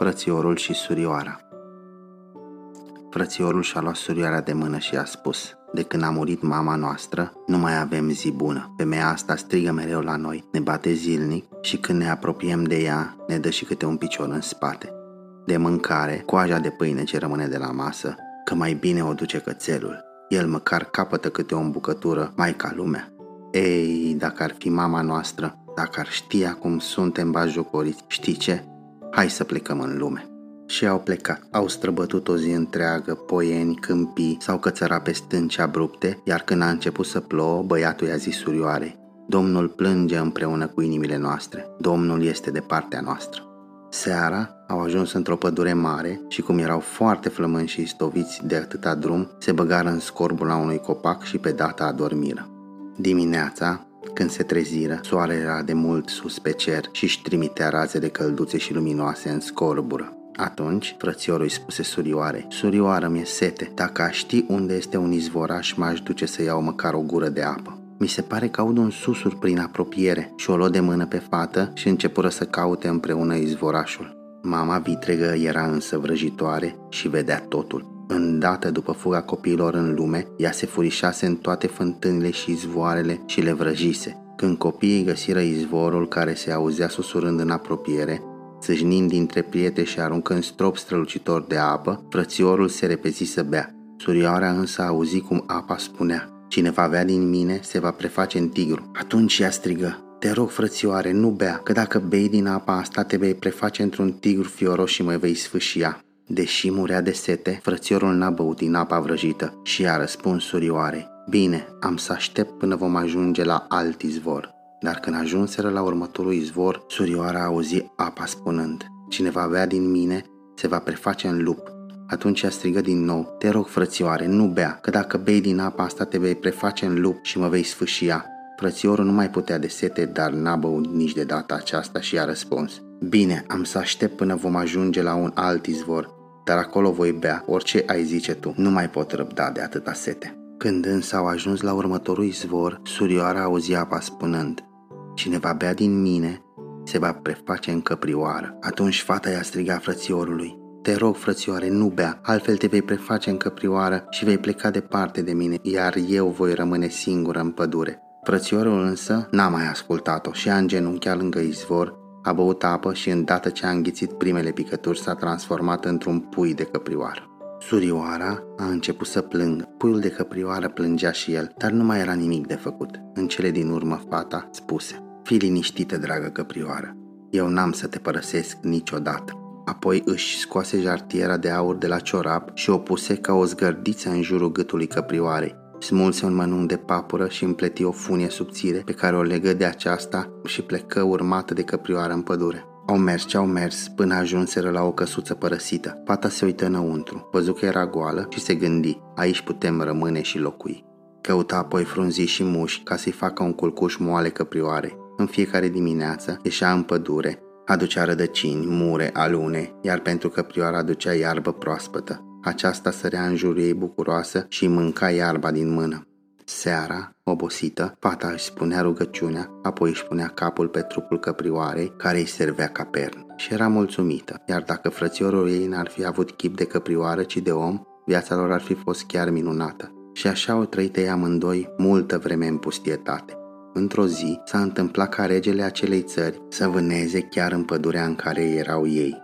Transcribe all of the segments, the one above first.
Frățiorul și surioara Frățiorul și-a luat surioara de mână și a spus De când a murit mama noastră, nu mai avem zi bună. Femeia asta strigă mereu la noi, ne bate zilnic și când ne apropiem de ea, ne dă și câte un picior în spate. De mâncare, coaja de pâine ce rămâne de la masă, că mai bine o duce cățelul. El măcar capătă câte o îmbucătură mai ca lumea. Ei, dacă ar fi mama noastră, dacă ar știa cum suntem bajocoriți, știi ce? Hai să plecăm în lume. Și au plecat. Au străbătut o zi întreagă, poieni, câmpii sau cățăra pe stânci abrupte, iar când a început să plouă, băiatul i-a zis surioare, Domnul plânge împreună cu inimile noastre. Domnul este de partea noastră. Seara au ajuns într-o pădure mare și cum erau foarte flămâni și istoviți de atâta drum, se băgară în scorbul unui copac și pe data adormiră. Dimineața, când se treziră, soarele era de mult sus pe cer și își trimitea razele călduțe și luminoase în scorbură. Atunci, frățiorul îi spuse surioare, Surioară, mi-e sete, dacă aș ști unde este un izvoraș, m-aș duce să iau măcar o gură de apă. Mi se pare că aud un susur prin apropiere și o luă de mână pe fată și începură să caute împreună izvorașul. Mama vitregă era însă vrăjitoare și vedea totul. Îndată după fuga copiilor în lume, ea se furișase în toate fântânile și izvoarele și le vrăjise. Când copiii găsiră izvorul care se auzea susurând în apropiere, țâșnind dintre priete și aruncând strop strălucitor de apă, frățiorul se repezi să bea. Surioara însă auzi cum apa spunea, Cine va avea din mine se va preface în tigru. Atunci ea strigă, te rog, frățioare, nu bea, că dacă bei din apa asta te vei preface într-un tigru fioros și mă vei sfâșia. Deși murea de sete, frățiorul n-a băut din apa vrăjită și a răspuns surioarei. Bine, am să aștept până vom ajunge la alt izvor. Dar când ajunseră la următorul izvor, surioara auzi apa spunând, Cine va bea din mine se va preface în lup. Atunci a strigă din nou, Te rog, frățioare, nu bea, că dacă bei din apa asta te vei preface în lup și mă vei sfâșia. Frățiorul nu mai putea de sete, dar n-a băut nici de data aceasta și a răspuns, Bine, am să aștept până vom ajunge la un alt izvor, dar acolo voi bea, orice ai zice tu, nu mai pot răbda de atâta sete. Când însă au ajuns la următorul izvor, surioara auzi apa spunând, Cine va bea din mine, se va preface în căprioară. Atunci fata i-a strigat frățiorului, Te rog, frățioare, nu bea, altfel te vei preface în căprioară și vei pleca departe de mine, iar eu voi rămâne singură în pădure. Frățiorul însă n-a mai ascultat-o și a îngenunchiat lângă izvor a băut apă și îndată ce a înghițit primele picături s-a transformat într-un pui de căprioară. Surioara a început să plângă. Puiul de căprioară plângea și el, dar nu mai era nimic de făcut. În cele din urmă fata spuse Fii liniștită, dragă căprioară. Eu n-am să te părăsesc niciodată. Apoi își scoase jartiera de aur de la ciorap și o puse ca o zgărdiță în jurul gâtului căprioarei. Smulse un mănunc de papură și împleti o funie subțire pe care o legă de aceasta și plecă urmată de căprioară în pădure. Au mers ce au mers până ajunseră la o căsuță părăsită. Fata se uită înăuntru, văzu că era goală și se gândi, aici putem rămâne și locui. Căuta apoi frunzii și muși ca să-i facă un culcuș moale căprioare. În fiecare dimineață ieșea în pădure, aducea rădăcini, mure, alune, iar pentru căprioara aducea iarbă proaspătă. Aceasta sărea în jurul ei bucuroasă și mânca iarba din mână. Seara, obosită, fata își spunea rugăciunea, apoi își punea capul pe trupul căprioarei care îi servea ca pern și era mulțumită, iar dacă frățiorul ei n-ar fi avut chip de căprioară, ci de om, viața lor ar fi fost chiar minunată. Și așa au trăit ei amândoi multă vreme în pustietate. Într-o zi s-a întâmplat ca regele acelei țări să vâneze chiar în pădurea în care erau ei.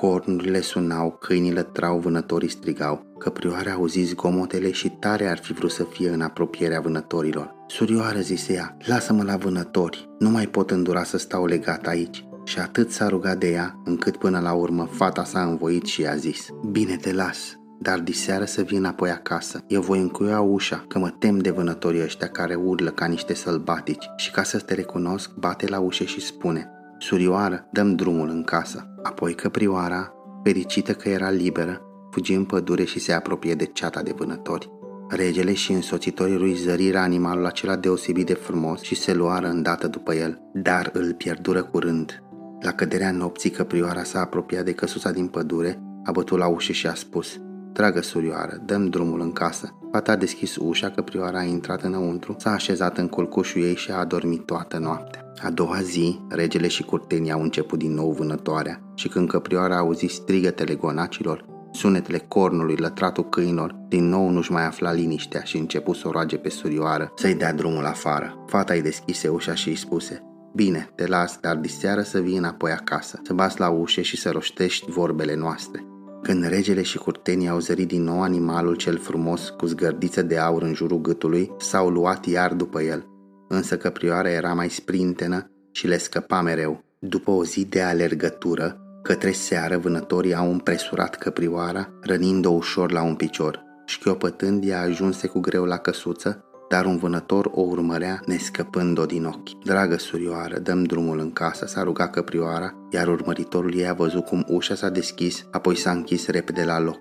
Cornurile sunau, câinile trau, vânătorii strigau. Căprioarea auzi zgomotele și tare ar fi vrut să fie în apropierea vânătorilor. Surioară, zise ea, lasă-mă la vânători, nu mai pot îndura să stau legat aici. Și atât s-a rugat de ea, încât până la urmă fata s-a învoit și i-a zis, Bine te las, dar diseară să vin apoi acasă. Eu voi încuia ușa, că mă tem de vânătorii ăștia care urlă ca niște sălbatici și ca să te recunosc, bate la ușă și spune, Surioară, dăm drumul în casă. Apoi căprioara, fericită că era liberă, fugi în pădure și se apropie de ceata de vânători. Regele și însoțitorii lui zăriră animalul acela deosebit de frumos și se luară îndată după el, dar îl pierdură curând. La căderea nopții, căprioara s-a apropiat de căsuța din pădure, a bătut la ușă și a spus Dragă surioară, dăm drumul în casă. Fata a deschis ușa, căprioara a intrat înăuntru, s-a așezat în culcușul ei și a adormit toată noaptea. A doua zi, regele și curtenii au început din nou vânătoarea și când căprioara a auzit strigătele gonacilor, sunetele cornului, lătratul câinilor, din nou nu-și mai afla liniștea și început să o roage pe surioară să-i dea drumul afară. Fata îi deschise ușa și îi spuse, Bine, te las, dar diseară să vii înapoi acasă, să bați la ușe și să roștești vorbele noastre. Când regele și curtenii au zărit din nou animalul cel frumos cu zgărdiță de aur în jurul gâtului, s-au luat iar după el. Însă căprioara era mai sprintenă și le scăpa mereu. După o zi de alergătură, către seară vânătorii au împresurat căprioara, rănind-o ușor la un picior. Șchiopătând, ea ajunse cu greu la căsuță dar un vânător o urmărea nescăpând-o din ochi. Dragă surioară, dăm drumul în casă, s-a rugat căprioara, iar urmăritorul ei a văzut cum ușa s-a deschis, apoi s-a închis repede la loc.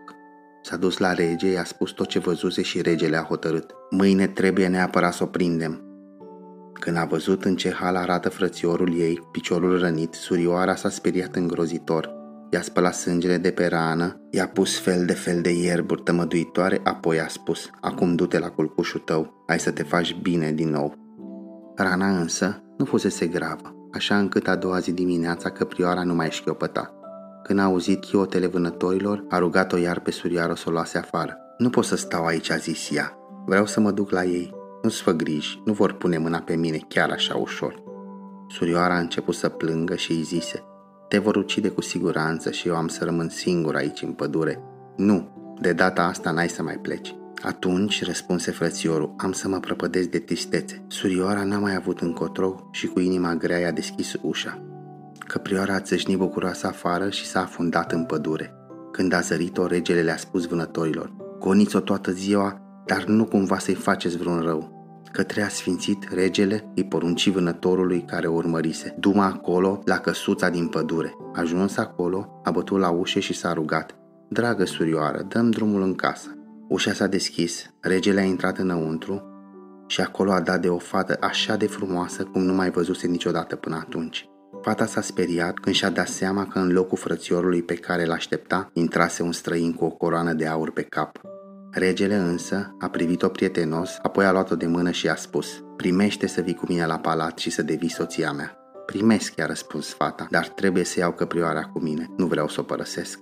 S-a dus la rege, i-a spus tot ce văzuse și regele a hotărât. Mâine trebuie neapărat să o prindem. Când a văzut în ce hal arată frățiorul ei, piciorul rănit, surioara s-a speriat îngrozitor i-a spălat sângele de pe rană, i-a pus fel de fel de ierburi tămăduitoare, apoi a spus, acum du-te la culcușul tău, ai să te faci bine din nou. Rana însă nu fusese gravă, așa încât a doua zi dimineața căprioara nu mai șchiopăta. Când a auzit chiotele vânătorilor, a rugat-o iar pe surioară să o lase afară. Nu pot să stau aici, a zis ea. Vreau să mă duc la ei. Nu-ți fă griji, nu vor pune mâna pe mine chiar așa ușor. Surioara a început să plângă și îi zise, te vor ucide cu siguranță și eu am să rămân singur aici în pădure. Nu, de data asta n-ai să mai pleci. Atunci, răspunse frățiorul, am să mă prăpădesc de tristețe. Surioara n-a mai avut încotro și cu inima grea i-a deschis ușa. Căprioara a țâșnit bucuroasă afară și s-a afundat în pădure. Când a zărit-o, regele le-a spus vânătorilor, goniți-o toată ziua, dar nu cumva să-i faceți vreun rău. Către a sfințit, regele îi porunci vânătorului care o urmărise. Duma acolo, la căsuța din pădure. Ajuns acolo, a bătut la ușă și s-a rugat. Dragă surioară, dăm drumul în casă. Ușa s-a deschis, regele a intrat înăuntru și acolo a dat de o fată așa de frumoasă cum nu mai văzuse niciodată până atunci. Fata s-a speriat când și-a dat seama că în locul frățiorului pe care l-aștepta intrase un străin cu o coroană de aur pe cap. Regele însă a privit-o prietenos, apoi a luat-o de mână și a spus Primește să vii cu mine la palat și să devii soția mea. Primesc, i-a răspuns fata, dar trebuie să iau căprioara cu mine, nu vreau să o părăsesc.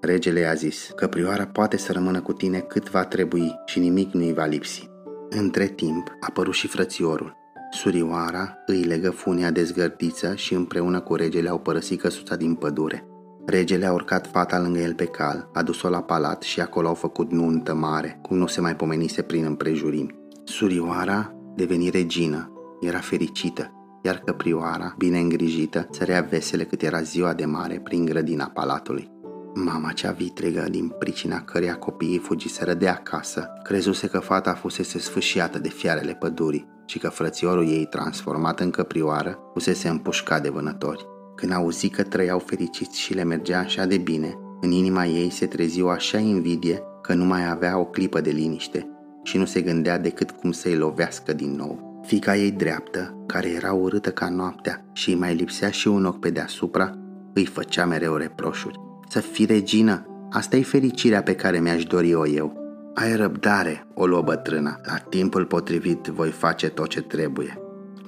Regele i-a zis, căprioara poate să rămână cu tine cât va trebui și nimic nu-i va lipsi. Între timp a apărut și frățiorul. Surioara îi legă funia de zgărdiță și împreună cu regele au părăsit căsuța din pădure. Regele a urcat fata lângă el pe cal, a dus-o la palat și acolo au făcut nuntă mare, cum nu se mai pomenise prin împrejurimi. Surioara deveni regină, era fericită, iar căprioara, bine îngrijită, sărea vesele cât era ziua de mare prin grădina palatului. Mama cea vitregă, din pricina căreia copiii fugiseră de acasă, crezuse că fata fusese sfâșiată de fiarele pădurii și că frățiorul ei, transformat în căprioară, fusese împușcat de vânători. Când auzi că trăiau fericiți și le mergea așa de bine, în inima ei se trezi o așa invidie că nu mai avea o clipă de liniște și nu se gândea decât cum să-i lovească din nou. Fica ei dreaptă, care era urâtă ca noaptea și îi mai lipsea și un ochi pe deasupra, îi făcea mereu reproșuri. Să fii regină, asta e fericirea pe care mi-aș dori o eu. Ai răbdare, o luă bătrâna, la timpul potrivit voi face tot ce trebuie.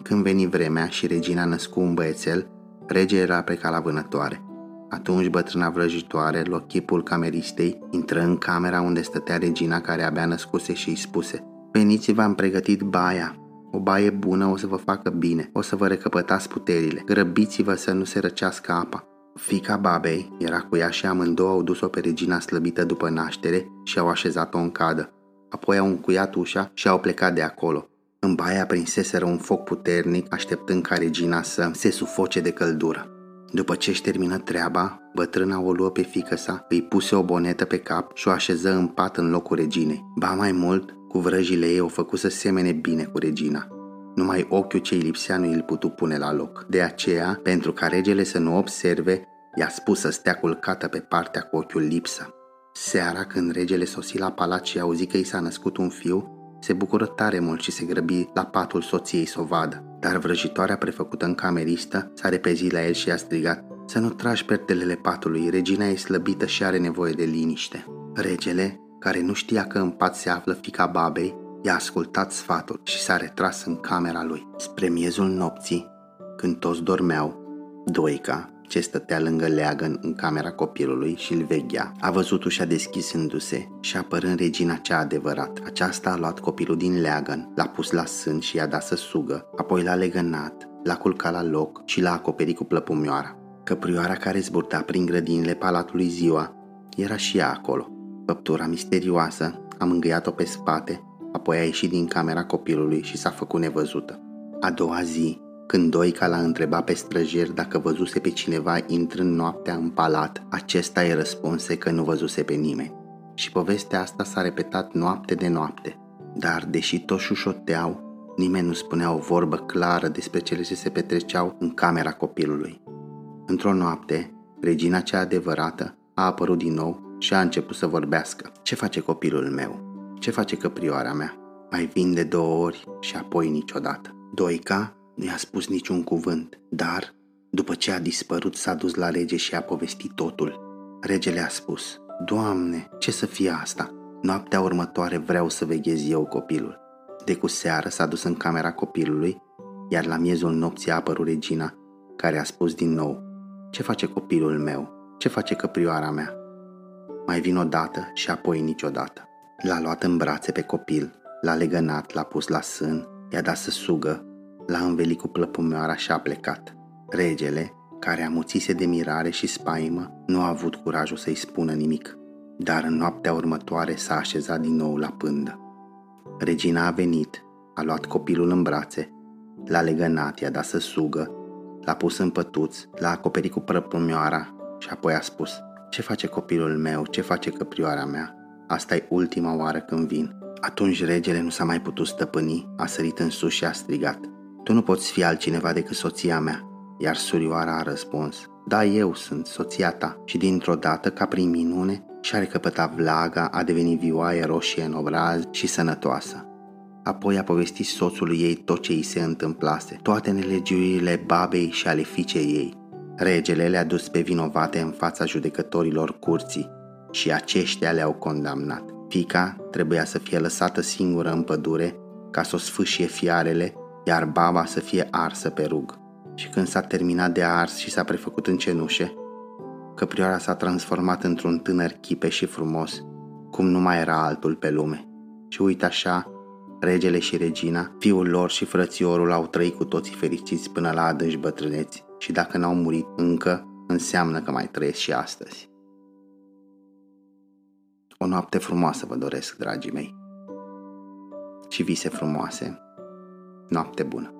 Când veni vremea și regina născu un băiețel, Rege era pe la vânătoare. Atunci bătrâna vrăjitoare luă chipul cameristei, intră în camera unde stătea regina care abia născuse și îi spuse Veniți, v-am pregătit baia. O baie bună o să vă facă bine, o să vă recăpătați puterile. Grăbiți-vă să nu se răcească apa. Fica babei era cu ea și amândouă au dus-o pe regina slăbită după naștere și au așezat-o în cadă. Apoi au încuiat ușa și au plecat de acolo. În baia prinseseră un foc puternic, așteptând ca regina să se sufoce de căldură. După ce își termină treaba, bătrâna o luă pe fică sa, îi puse o bonetă pe cap și o așeză în pat în locul reginei. Ba mai mult, cu vrăjile ei o făcu să semene bine cu regina. Numai ochiul ce-i lipsea nu îl putu pune la loc. De aceea, pentru ca regele să nu observe, i-a spus să stea culcată pe partea cu ochiul lipsă. Seara, când regele sosi la palat și auzi că i s-a născut un fiu, se bucură tare mult și se grăbi la patul soției să o vadă, dar vrăjitoarea prefăcută în cameristă s-a repezit la el și a strigat Să nu tragi perdelele patului, regina e slăbită și are nevoie de liniște. Regele care nu știa că în pat se află fica babei, i-a ascultat sfatul și s-a retras în camera lui. Spre miezul nopții, când toți dormeau, Doica, ce stătea lângă leagăn în camera copilului și îl veghea, a văzut ușa deschisându-se și apărând regina cea adevărat. Aceasta a luat copilul din leagăn, l-a pus la sân și i-a dat să sugă, apoi l-a legănat, l-a culcat la loc și l-a acoperit cu plăpumioara. Căprioara care zburta prin grădinile palatului ziua era și ea acolo. Făptura misterioasă a mângâiat-o pe spate, apoi a ieșit din camera copilului și s-a făcut nevăzută. A doua zi, când Doica l-a întrebat pe străjer dacă văzuse pe cineva intrând noaptea în palat, acesta îi răspunse că nu văzuse pe nimeni. Și povestea asta s-a repetat noapte de noapte. Dar, deși toți șușoteau, nimeni nu spunea o vorbă clară despre cele ce se petreceau în camera copilului. Într-o noapte, regina cea adevărată a apărut din nou și a început să vorbească. Ce face copilul meu? Ce face căprioara mea? Mai vin de două ori și apoi niciodată. Doica nu i-a spus niciun cuvânt, dar, după ce a dispărut, s-a dus la rege și a povestit totul. Regele a spus, Doamne, ce să fie asta? Noaptea următoare vreau să veghez eu copilul. De cu seară s-a dus în camera copilului, iar la miezul nopții a apărut regina, care a spus din nou, Ce face copilul meu? Ce face căprioara mea? Mai vin o dată și apoi niciodată. L-a luat în brațe pe copil, l-a legănat, l-a pus la sân, i-a dat să sugă l-a învelit cu plăpumioara și a plecat. Regele, care amuțise de mirare și spaimă, nu a avut curajul să-i spună nimic, dar în noaptea următoare s-a așezat din nou la pândă. Regina a venit, a luat copilul în brațe, l-a legănat, i-a dat să sugă, l-a pus în pătuț, l-a acoperit cu prăpumioara și apoi a spus Ce face copilul meu, ce face căprioara mea? Asta e ultima oară când vin. Atunci regele nu s-a mai putut stăpâni, a sărit în sus și a strigat tu nu poți fi altcineva decât soția mea. Iar surioara a răspuns, da, eu sunt soția ta. Și dintr-o dată, ca prin minune, și-a recăpătat vlaga, a devenit vioaie roșie în obraz și sănătoasă. Apoi a povestit soțului ei tot ce îi se întâmplase, toate nelegiuirile babei și ale fiicei ei. Regele le-a dus pe vinovate în fața judecătorilor curții și aceștia le-au condamnat. Fica trebuia să fie lăsată singură în pădure ca să o sfâșie fiarele iar baba să fie arsă pe rug. Și când s-a terminat de ars și s-a prefăcut în cenușe, căprioara s-a transformat într-un tânăr chipe și frumos, cum nu mai era altul pe lume. Și uite așa, regele și regina, fiul lor și frățiorul au trăit cu toții fericiți până la adânci bătrâneți și dacă n-au murit încă, înseamnă că mai trăiesc și astăzi. O noapte frumoasă vă doresc, dragii mei, și vise frumoase. Noapte bună!